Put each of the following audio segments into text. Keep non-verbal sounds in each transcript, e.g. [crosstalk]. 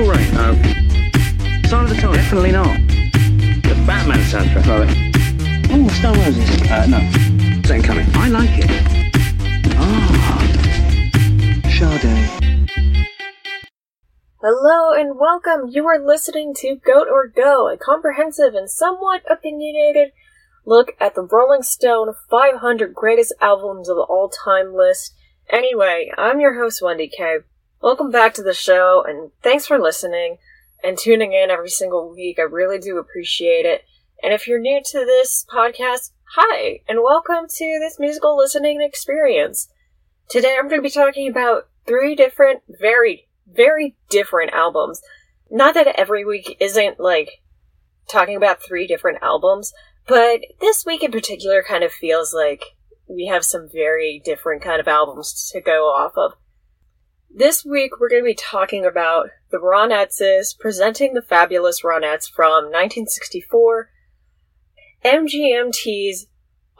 Purple Rain? No. Sign of the Times? Definitely not. The Batman soundtrack? Throw it. Oh, Stone Roses. Uh, no. Second Coming. I like it. Ah. Sade. Hello and welcome. You are listening to Goat or Go, a comprehensive and somewhat opinionated look at the Rolling Stone 500 greatest albums of all time list. Anyway, I'm your host, Wendy K. Welcome back to the show, and thanks for listening and tuning in every single week. I really do appreciate it. And if you're new to this podcast, hi, and welcome to this musical listening experience. Today I'm going to be talking about three different, very, very different albums. Not that every week isn't like talking about three different albums, but this week in particular kind of feels like we have some very different kind of albums to go off of. This week we're going to be talking about the Ronettes presenting the fabulous Ronettes from 1964, MGMT's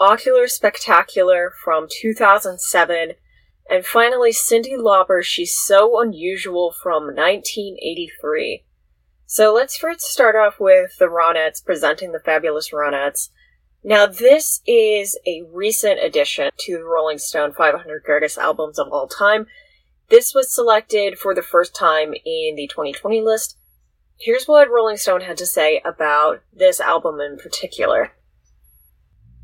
Oracular Spectacular from 2007, and finally Cyndi Lauper's She's So Unusual from 1983. So let's first start off with the Ronettes presenting the fabulous Ronettes. Now, this is a recent addition to the Rolling Stone 500 Greatest Albums of All Time. This was selected for the first time in the 2020 list. Here's what Rolling Stone had to say about this album in particular.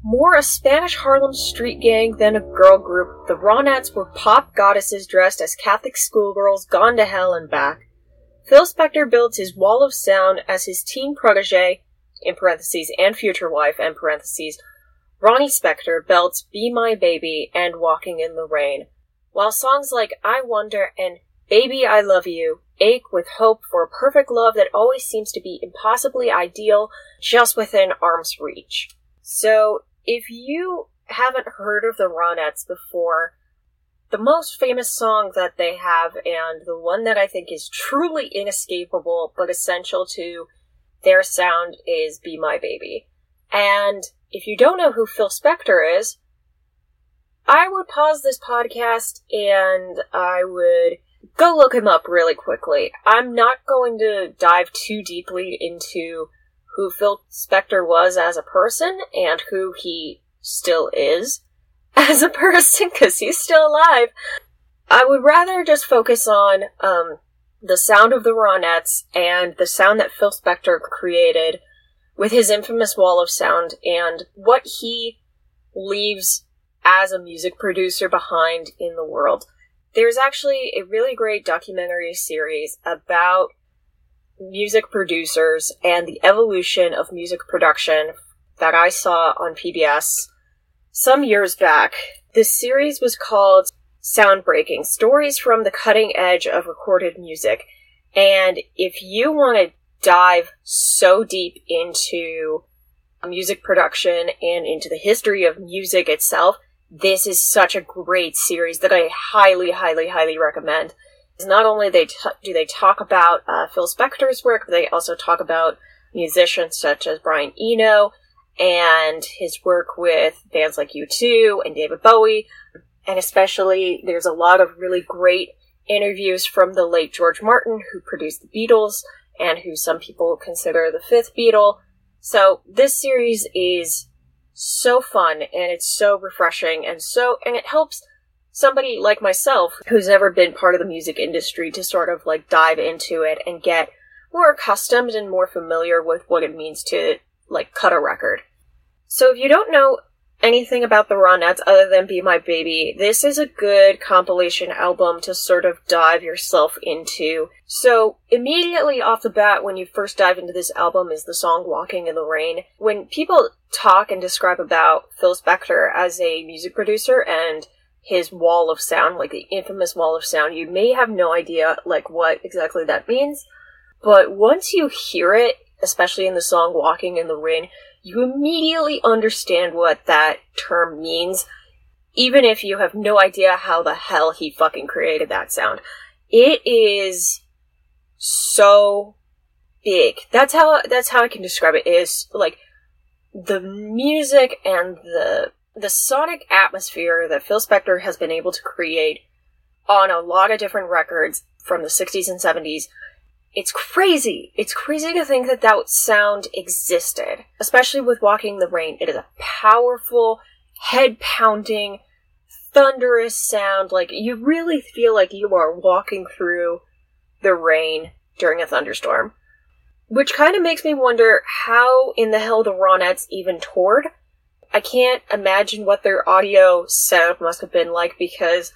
More a Spanish Harlem street gang than a girl group, the Ronettes were pop goddesses dressed as Catholic schoolgirls gone to hell and back. Phil Spector builds his wall of sound as his teen protege, in parentheses, and future wife, and parentheses, Ronnie Spector belts Be My Baby and Walking in the Rain while songs like I Wonder and Baby I Love You ache with hope for a perfect love that always seems to be impossibly ideal just within arm's reach. So, if you haven't heard of the Ronettes before, the most famous song that they have, and the one that I think is truly inescapable but essential to their sound, is Be My Baby. And if you don't know who Phil Spector is, I would pause this podcast and I would go look him up really quickly. I'm not going to dive too deeply into who Phil Spector was as a person and who he still is [laughs] as a person because he's still alive. I would rather just focus on um, the sound of the Ronettes and the sound that Phil Spector created with his infamous wall of sound and what he leaves as a music producer behind in the world. There's actually a really great documentary series about music producers and the evolution of music production that I saw on PBS some years back. This series was called Soundbreaking Stories from the Cutting Edge of Recorded Music. And if you want to dive so deep into music production and into the history of music itself, this is such a great series that I highly, highly, highly recommend. Not only they t- do they talk about uh, Phil Spector's work, but they also talk about musicians such as Brian Eno and his work with bands like U2 and David Bowie. And especially, there's a lot of really great interviews from the late George Martin, who produced the Beatles and who some people consider the fifth Beatle. So this series is so fun and it's so refreshing and so and it helps somebody like myself who's never been part of the music industry to sort of like dive into it and get more accustomed and more familiar with what it means to like cut a record. So if you don't know anything about the Ronettes other than Be My Baby, this is a good compilation album to sort of dive yourself into. So, immediately off the bat, when you first dive into this album, is the song Walking in the Rain. When people talk and describe about Phil Spector as a music producer and his wall of sound, like the infamous wall of sound, you may have no idea, like, what exactly that means. But once you hear it, especially in the song Walking in the Rain, you immediately understand what that term means, even if you have no idea how the hell he fucking created that sound. It is so big. That's how that's how I can describe it. it is like the music and the the sonic atmosphere that Phil Spector has been able to create on a lot of different records from the 60s and 70s it's crazy. It's crazy to think that that sound existed, especially with Walking in the Rain. It is a powerful, head pounding, thunderous sound. Like, you really feel like you are walking through the rain during a thunderstorm. Which kind of makes me wonder how in the hell the Ronettes even toured. I can't imagine what their audio setup must have been like because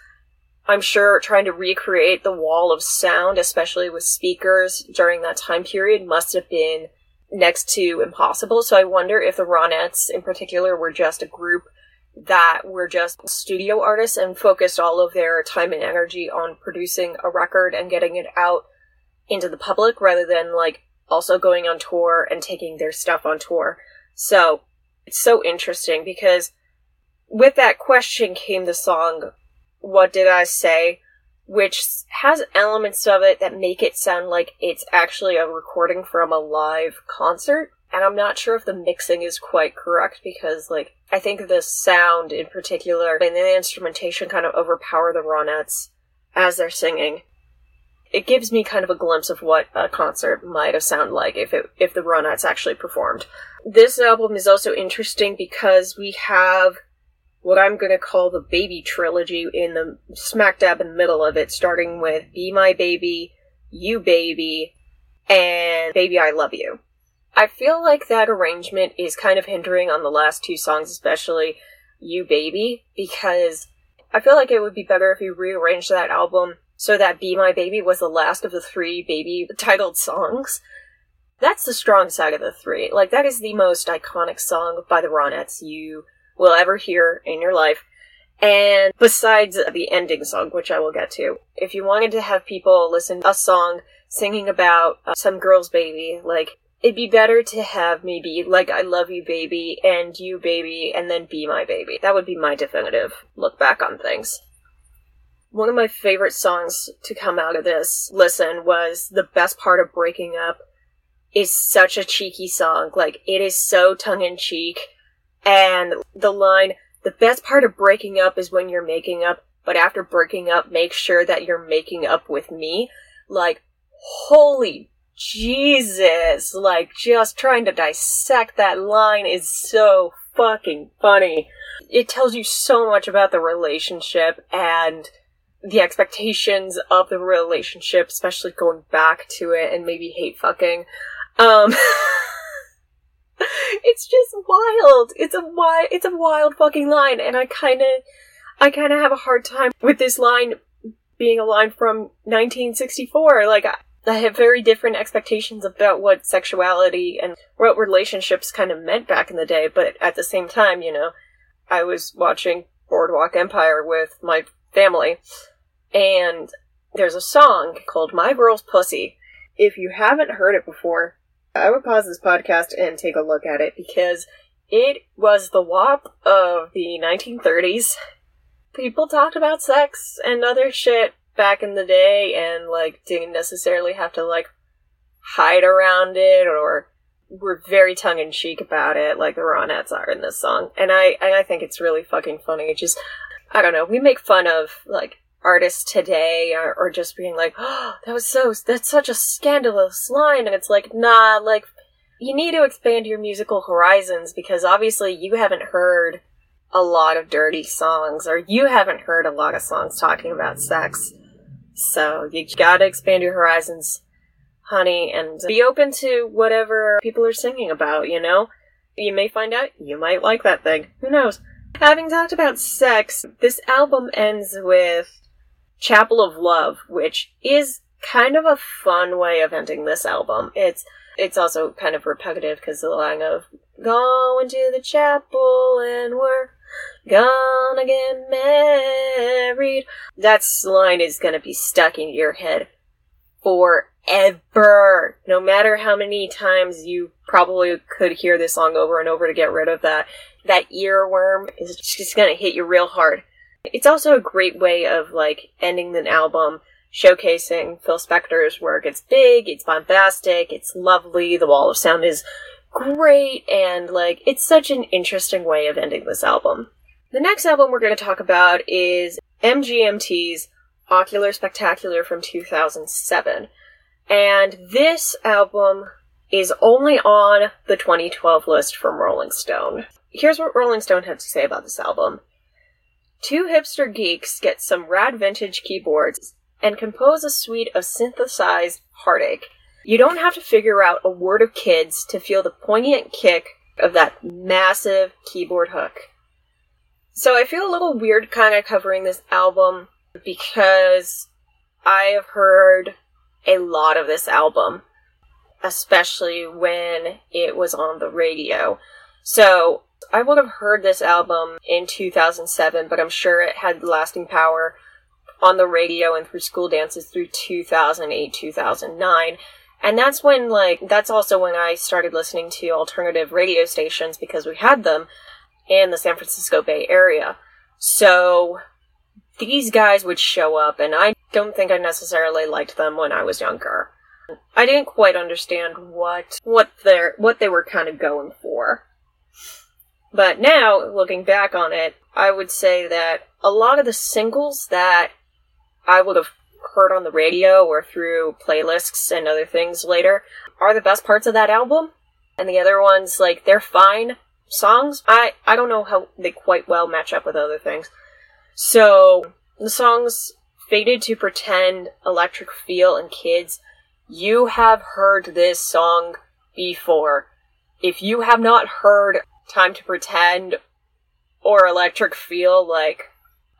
I'm sure trying to recreate the wall of sound, especially with speakers during that time period, must have been next to impossible. So I wonder if the Ronettes in particular were just a group that were just studio artists and focused all of their time and energy on producing a record and getting it out into the public rather than like also going on tour and taking their stuff on tour. So it's so interesting because with that question came the song What Did I Say? which has elements of it that make it sound like it's actually a recording from a live concert. And I'm not sure if the mixing is quite correct because, like, I think the sound in particular and the instrumentation kind of overpower the Ronettes as they're singing it gives me kind of a glimpse of what a concert might have sounded like if it if the Ronettes actually performed. This album is also interesting because we have what I'm going to call the baby trilogy in the smack dab in the middle of it, starting with Be My Baby, You Baby, and Baby I Love You. I feel like that arrangement is kind of hindering on the last two songs, especially You Baby, because I feel like it would be better if you rearranged that album so that Be My Baby was the last of the three baby titled songs. That's the strong side of the three. Like, that is the most iconic song by the Ronettes you will ever hear in your life. And besides the ending song, which I will get to, if you wanted to have people listen to a song singing about uh, some girl's baby, like, it'd be better to have maybe like I love you baby and you baby and then be my baby. That would be my definitive look back on things. One of my favorite songs to come out of this listen was The Best Part of Breaking Up is such a cheeky song. Like, it is so tongue in cheek. And the line, the best part of breaking up is when you're making up, but after breaking up, make sure that you're making up with me. Like, holy Jesus. Like, just trying to dissect that line is so fucking funny. It tells you so much about the relationship and the expectations of the relationship, especially going back to it and maybe hate fucking. Um, [laughs] [laughs] it's just wild. It's a wild, it's a wild fucking line, and I kind of, I kind of have a hard time with this line being a line from 1964. Like, I, I have very different expectations about what sexuality and what relationships kind of meant back in the day, but at the same time, you know, I was watching Boardwalk Empire with my family, and there's a song called My Girl's Pussy. If you haven't heard it before, I would pause this podcast and take a look at it because it was the WAP of the 1930s. People talked about sex and other shit back in the day and like didn't necessarily have to like hide around it or were very tongue in cheek about it, like the Ronettes are in this song. And I and I think it's really fucking funny. It just I don't know, we make fun of like artists today or, or just being like, [gasps] oh, that was so, that's such a scandalous line. And it's like, nah, like, you need to expand your musical horizons because obviously you haven't heard a lot of dirty songs or you haven't heard a lot of songs talking about sex. So you gotta expand your horizons, honey, and be open to whatever people are singing about, you know? You may find out you might like that thing. Who knows? Having talked about sex, this album ends with Chapel of Love, which is kind of a fun way of ending this album. It's it's also kind of repetitive because the line of going to the chapel and we're gonna get married. That line is gonna be stuck in your head forever. No matter how many times you probably could hear this song over and over to get rid of that, that earworm is just gonna hit you real hard. It's also a great way of like ending an album showcasing Phil Spector's work. It's big, it's bombastic, it's lovely, the wall of sound is great, and like it's such an interesting way of ending this album. The next album we're going to talk about is MGMT's Oracular Spectacular from 2007. And this album is only on the 2012 list from Rolling Stone. Here's what Rolling Stone had to say about this album. Two hipster geeks get some rad vintage keyboards and compose a suite of synthesized heartache. You don't have to figure out a word of kids to feel the poignant kick of that massive keyboard hook. So I feel a little weird kind of covering this album because I have heard a lot of this album, especially when it was on the radio. So I would have heard this album in 2007, but I'm sure it had lasting power on the radio and through school dances through 2008, 2009. And that's when, like, that's also when I started listening to alternative radio stations because we had them in the San Francisco Bay Area. So these guys would show up, and I don't think I necessarily liked them when I was younger. I didn't quite understand what what they what they were kind of going for. But now, looking back on it, I would say that a lot of the singles that I would have heard on the radio or through playlists and other things later are the best parts of that album. And the other ones, like, they're fine songs. I, I don't know how they quite well match up with other things. So, the songs Faded to Pretend, Electric Feel, and Kids, you have heard this song before. If you have not heard Time to Pretend or Electric Feel, like,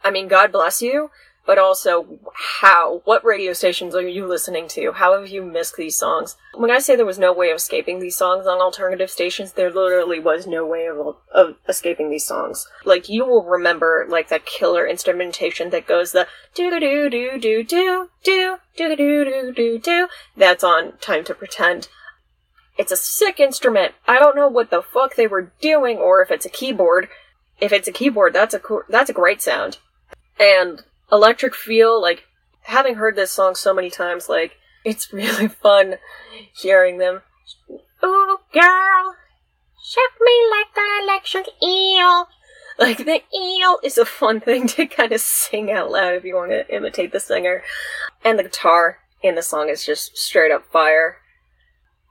I mean, God bless you, but also how, what radio stations are you listening to? How have you missed these songs? When I say there was no way of escaping these songs on alternative stations, there literally was no way of, of escaping these songs. Like, you will remember, like, that killer instrumentation that goes the do do do do do do do do do do do. That's on Time to Pretend. It's a sick instrument. I don't know what the fuck they were doing, or if it's a keyboard. If it's a keyboard, that's a co- that's a great sound. And Electric Feel, like, having heard this song so many times, like, it's [laughs] really fun hearing them. Ooh, girl, shock me like an electric eel. Like, the eel is a fun thing to kind of sing out loud if you want to imitate the singer. And the guitar in the song is just straight up fire.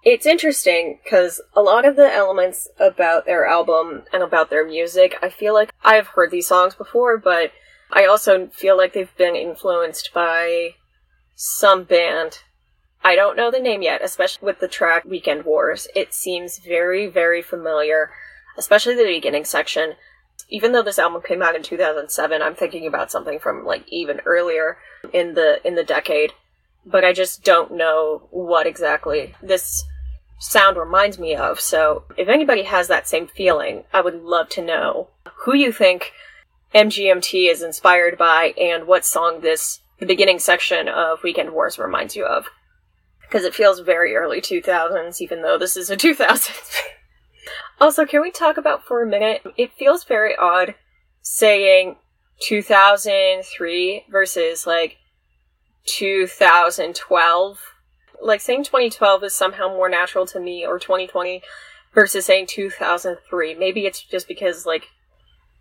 It's interesting because a lot of the elements about their album and about their music, I feel like I've heard these songs before, but I also feel like they've been influenced by some band. I don't know the name yet, especially with the track Weekend Wars. It seems very, very familiar, especially the beginning section. Even though this album came out in 2007, I'm thinking about something from like even earlier in the in the decade, but I just don't know what exactly this sound reminds me of. So, if anybody has that same feeling, I would love to know who you think MGMT is inspired by and what song this the beginning section of Weekend Wars reminds you of. Because it feels very early 2000s, even though this is a [laughs] 2000s. also, can we talk about for a minute? It feels very odd saying 2003 versus like 2012. Like saying 2012 is somehow more natural to me, or 2020 versus saying 2003. Maybe it's just because like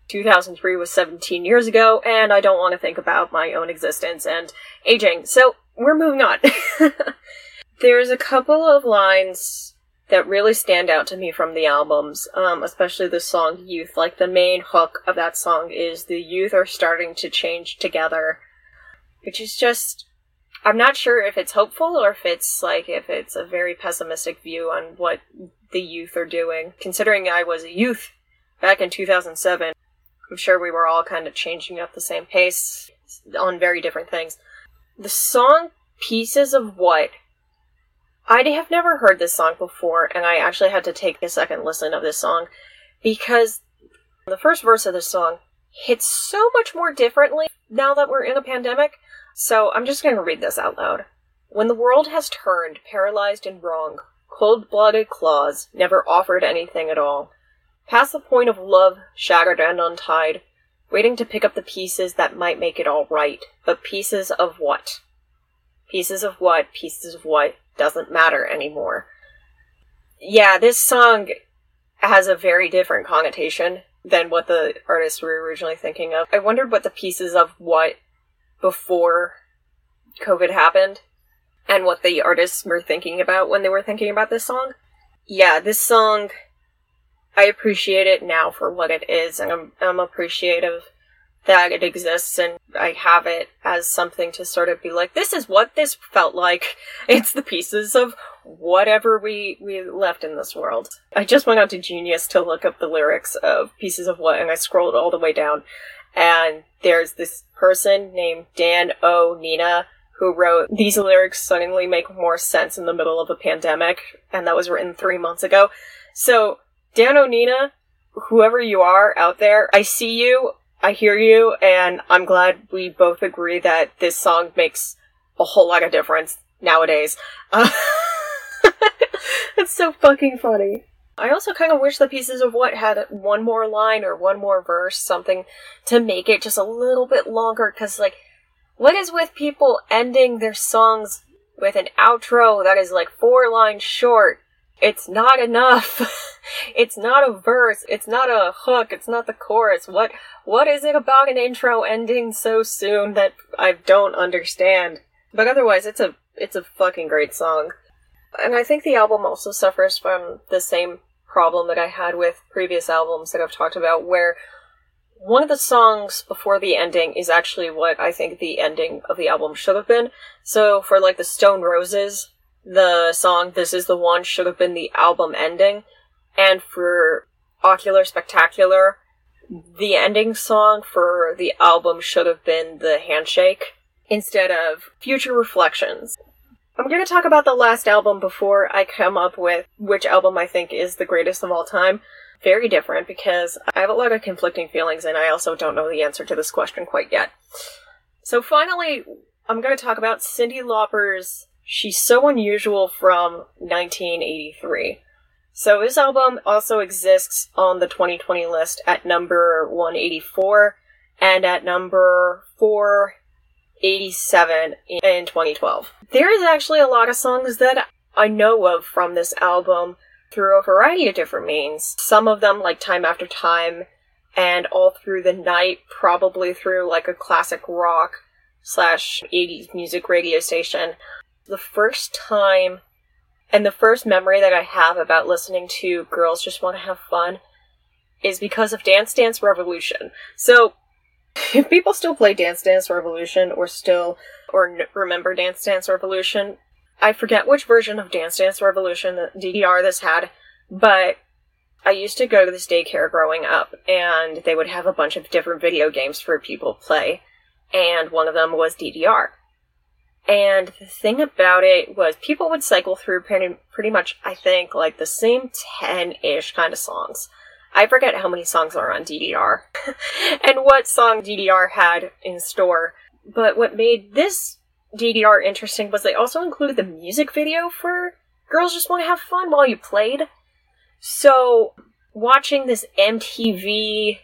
2003 was 17 years ago, and I don't want to think about my own existence and aging. So, we're moving on. [laughs] There's a couple of lines that really stand out to me from the albums, um, especially the song Youth. Like, the main hook of that song is the youth are starting to change together, which is just. I'm not sure if it's hopeful or if it's like if it's a very pessimistic view on what the youth are doing. Considering I was a youth back in 2007, I'm sure we were all kind of changing at the same pace on very different things. The song Pieces of What I have never heard this song before, and I actually had to take a second listen of this song because the first verse of this song hits so much more differently now that we're in a pandemic. So I'm just going to read this out loud. When the world has turned, paralyzed and wrong, cold blooded claws never offered anything at all. Past the point of love, shattered and untied, waiting to pick up the pieces that might make it all right. But pieces of what? Pieces of what? Pieces of what? Doesn't matter anymore. Yeah, this song has a very different connotation than what the artists were originally thinking of. I wondered what the pieces of what before COVID happened. and what the artists were thinking about when they were thinking about this song. Yeah, this song, I appreciate it now for what it is, and I'm, I'm appreciative that it exists and I have it as something to sort of be like, this is what this felt like. [laughs] It's the pieces of whatever we, we left in this world. I just went out to Genius to look up the lyrics of Pieces of What and I scrolled all the way down and there's this person named Dan O. Nina who wrote these lyrics suddenly make more sense in the middle of a pandemic and that was written three months ago. So Dan O. Nina, whoever you are out there, I see you. I hear you, and I'm glad we both agree that this song makes a whole lot of difference nowadays. Uh, [laughs] it's so fucking funny. I also kind of wish the pieces of what had one more line or one more verse, something to make it just a little bit longer, because, like, what is with people ending their songs with an outro that is like four lines short? It's not enough. [laughs] it's not a verse. It's not a hook. It's not the chorus. What what is it about an intro ending so soon that I don't understand? But otherwise, it's a it's a fucking great song. And I think the album also suffers from the same problem that I had with previous albums that I've talked about, where one of the songs before the ending is actually what I think the ending of the album should have been. So for like the Stone Roses, the song This Is the One should have been the album ending. And for Oracular Spectacular, the ending song for the album should have been the handshake instead of Future Reflections. I'm going to talk about the last album before I come up with which album I think is the greatest of all time. Very different because I have a lot of conflicting feelings and I also don't know the answer to this question quite yet. So finally, I'm going to talk about Cyndi Lauper's She's So Unusual from 1983. So this album also exists on the 2020 list at number 184 and at number 487 in 2012. There is actually a lot of songs that I know of from this album through a variety of different means. Some of them like Time After Time and All Through the Night, probably through like a classic rock slash 80s music radio station the first time and the first memory that I have about listening to Girls Just Want to Have Fun is because of Dance Dance Revolution. So, if people still play Dance Dance Revolution or still or n- remember Dance Dance Revolution, I forget which version of Dance Dance Revolution DDR this had, but I used to go to this daycare growing up, and they would have a bunch of different video games for people to play, and one of them was DDR. And the thing about it was people would cycle through pretty, pretty much, I think, like the same 10 ish kind of songs. I forget how many songs are on DDR [laughs] and what song DDR had in store. But what made this DDR interesting was they also included the music video for Girls Just Want to Have Fun while you played. So, watching this MTV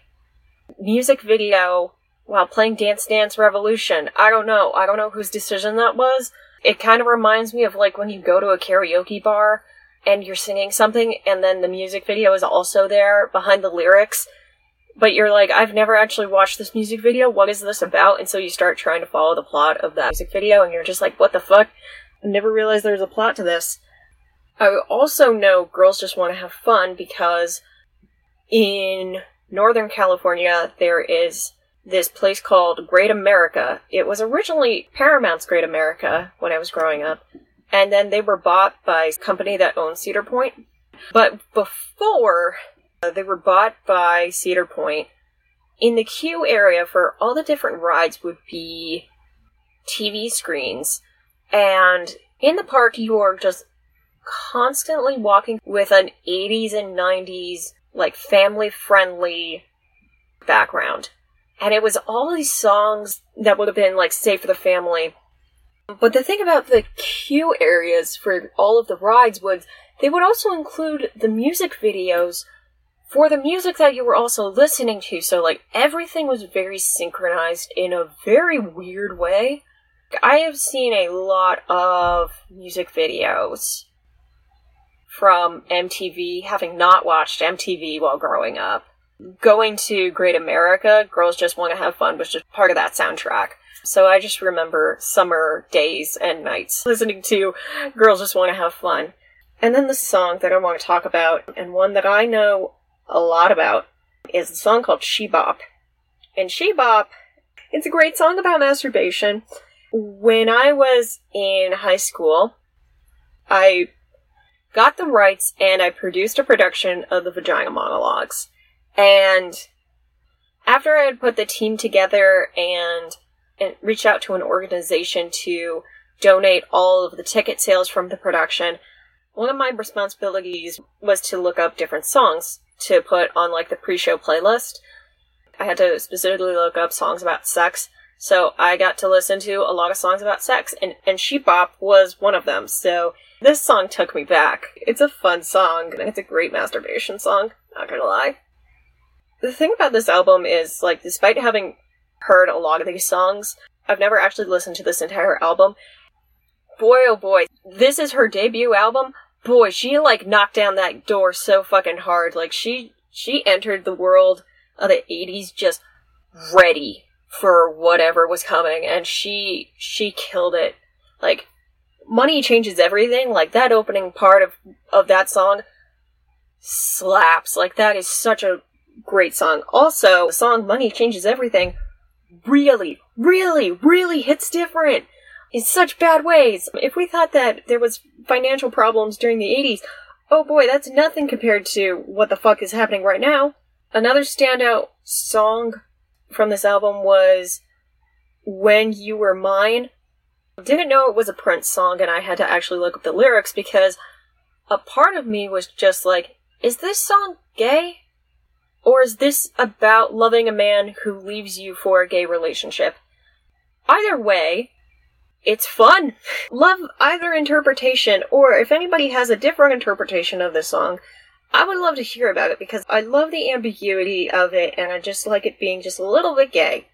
music video while playing Dance Dance Revolution. I don't know. I don't know whose decision that was. It kind of reminds me of like when you go to a karaoke bar and you're singing something and then the music video is also there behind the lyrics. But you're like, I've never actually watched this music video. What is this about? And so you start trying to follow the plot of that music video and you're just like, what the fuck? I never realized there was a plot to this. I also know girls just want to have fun because in Northern California there is this place called Great America. It was originally Paramount's Great America when I was growing up, and then they were bought by a company that owns Cedar Point. But before uh, they were bought by Cedar Point, in the queue area for all the different rides would be TV screens, and in the park you are just constantly walking with an 80s and 90s like family friendly background and it was all these songs that would have been like safe for the family. But the thing about the queue areas for all of the rides was they would also include the music videos for the music that you were also listening to. So like everything was very synchronized in a very weird way. I have seen a lot of music videos from MTV, having not watched MTV while growing up going to Great America, Girls Just Want to Have Fun was just part of that soundtrack. So I just remember summer days and nights listening to Girls Just Want to Have Fun. And then the song that I want to talk about, and one that I know a lot about, is a song called She Bop. And She Bop, it's a great song about masturbation. When I was in high school, I got the rights and I produced a production of the Vagina Monologues. And after I had put the team together and, and reached out to an organization to donate all of the ticket sales from the production, one of my responsibilities was to look up different songs to put on like the pre-show playlist. I had to specifically look up songs about sex. So I got to listen to a lot of songs about sex and, and She Bop was one of them. So this song took me back. It's a fun song and it's a great masturbation song, not gonna lie. The thing about this album is like despite having heard a lot of these songs, I've never actually listened to this entire album. Boy oh boy, this is her debut album. Boy, she like knocked down that door so fucking hard. Like she she entered the world of the 80s just ready for whatever was coming and she she killed it. Like money changes everything. Like that opening part of of that song slaps. Like that is such a great song. Also, the song Money Changes Everything really, really, really hits different in such bad ways. If we thought that there was financial problems during the 80s, oh boy, that's nothing compared to what the fuck is happening right now. Another standout song from this album was When You Were Mine. Didn't know it was a Prince song and I had to actually look up the lyrics because a part of me was just like, is this song gay? Or is this about loving a man who leaves you for a gay relationship? Either way, it's fun. [laughs] Love either interpretation, or if anybody has a different interpretation of this song, I would love to hear about it because I love the ambiguity of it and I just like it being just a little bit gay.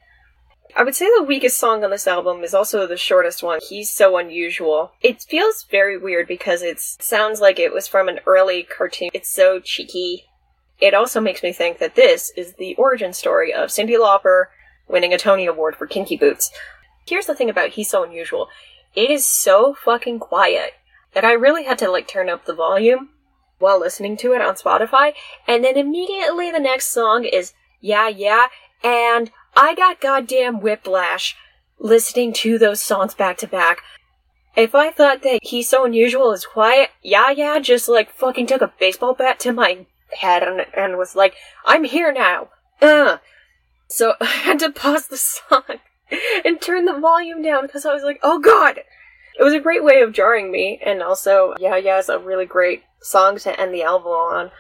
I would say the weakest song on this album is also the shortest one. He's so unusual. It feels very weird because it sounds like it was from an early cartoon. It's so cheeky it also makes me think that this is the origin story of Cyndi Lauper winning a Tony Award for Kinky Boots. Here's the thing about He's So Unusual. It is so fucking quiet that I really had to like turn up the volume while listening to it on Spotify, and then immediately the next song is Yeah Yeah, and I got goddamn whiplash listening to those songs back to back. If I thought that He's So Unusual is quiet, Yeah Yeah just like fucking took a baseball bat to my head and, and was like, I'm here now. Uh. So [laughs] I had to pause the song [laughs] and turn the volume down because I was like, oh god! It was a great way of jarring me, and also, yeah, yeah, it's a really great song to end the album on.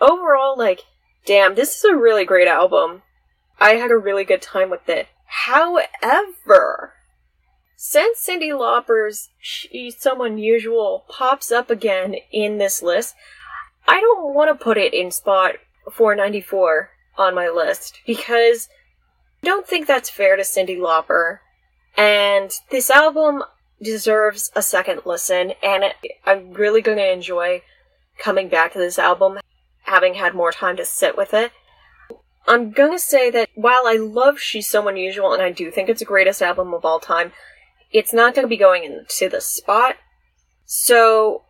Overall, like, damn, this is a really great album. I had a really good time with it. However, since Cyndi Lauper's She's So Unusual pops up again in this list, I don't want to put it in spot 494 on my list because I don't think that's fair to Cyndi Lauper. And this album deserves a second listen, and I'm really going to enjoy coming back to this album, having had more time to sit with it. I'm gonna say that while I love She's So Unusual, and I do think it's the greatest album of all time, it's not gonna be going into the spot. So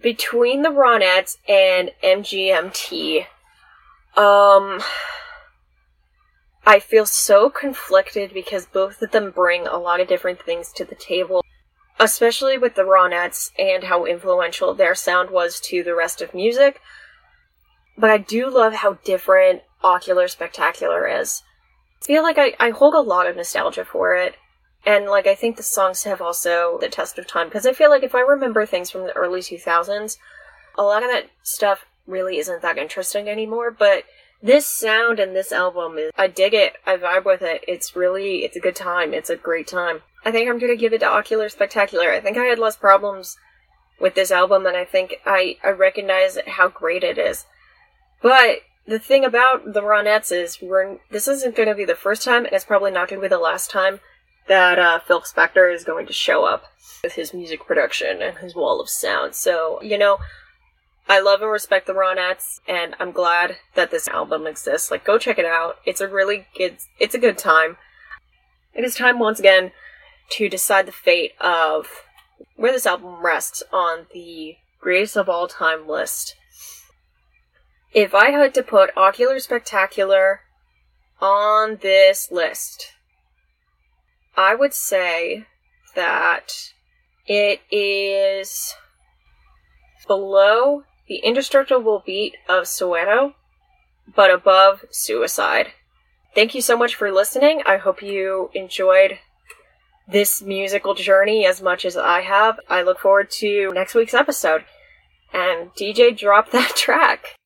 between the Ronettes and MGMT, um, I feel so conflicted because both of them bring a lot of different things to the table, especially with the Ronettes and how influential their sound was to the rest of music. But I do love how different Oracular Spectacular is. I feel like I, I hold a lot of nostalgia for it. And like I think the songs have also the test of time because I feel like if I remember things from the early 2000s, a lot of that stuff really isn't that interesting anymore, but this sound and this album is I dig it. I vibe with it. It's really it's a good time. It's a great time. I think I'm going to give it to Oracular Spectacular. I think I had less problems with this album and I think I I recognize how great it is. But the thing about the Ronettes is we're this isn't going to be the first time and it's probably not going to be the last time that uh, Phil Spector is going to show up with his music production and his wall of sound. So, you know, I love and respect the Ronettes, and I'm glad that this album exists. Like, go check it out. It's a really good, it's a good time. it is time once again to decide the fate of where this album rests on the greatest of all time list. If I had to put Oracular Spectacular on this list, I would say that it is below the indestructible beat of Soweto, but above Suicide. Thank you so much for listening. I hope you enjoyed this musical journey as much as I have. I look forward to next week's episode. And DJ, drop [laughs] that track.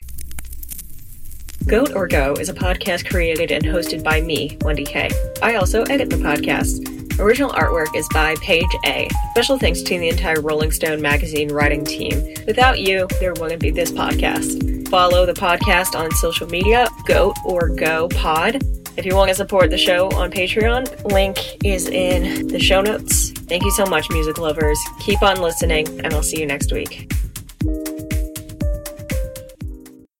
Goat or Go is a podcast created and hosted by me, Wendy K. I also edit the podcast. Original artwork is by Paige A. Special thanks to the entire Rolling Stone magazine writing team. Without you, there wouldn't be this podcast. Follow the podcast on social media, Goat or Go Pod. If you want to support the show on Patreon, link is in the show notes. Thank you so much, music lovers. Keep on listening, and I'll see you next week.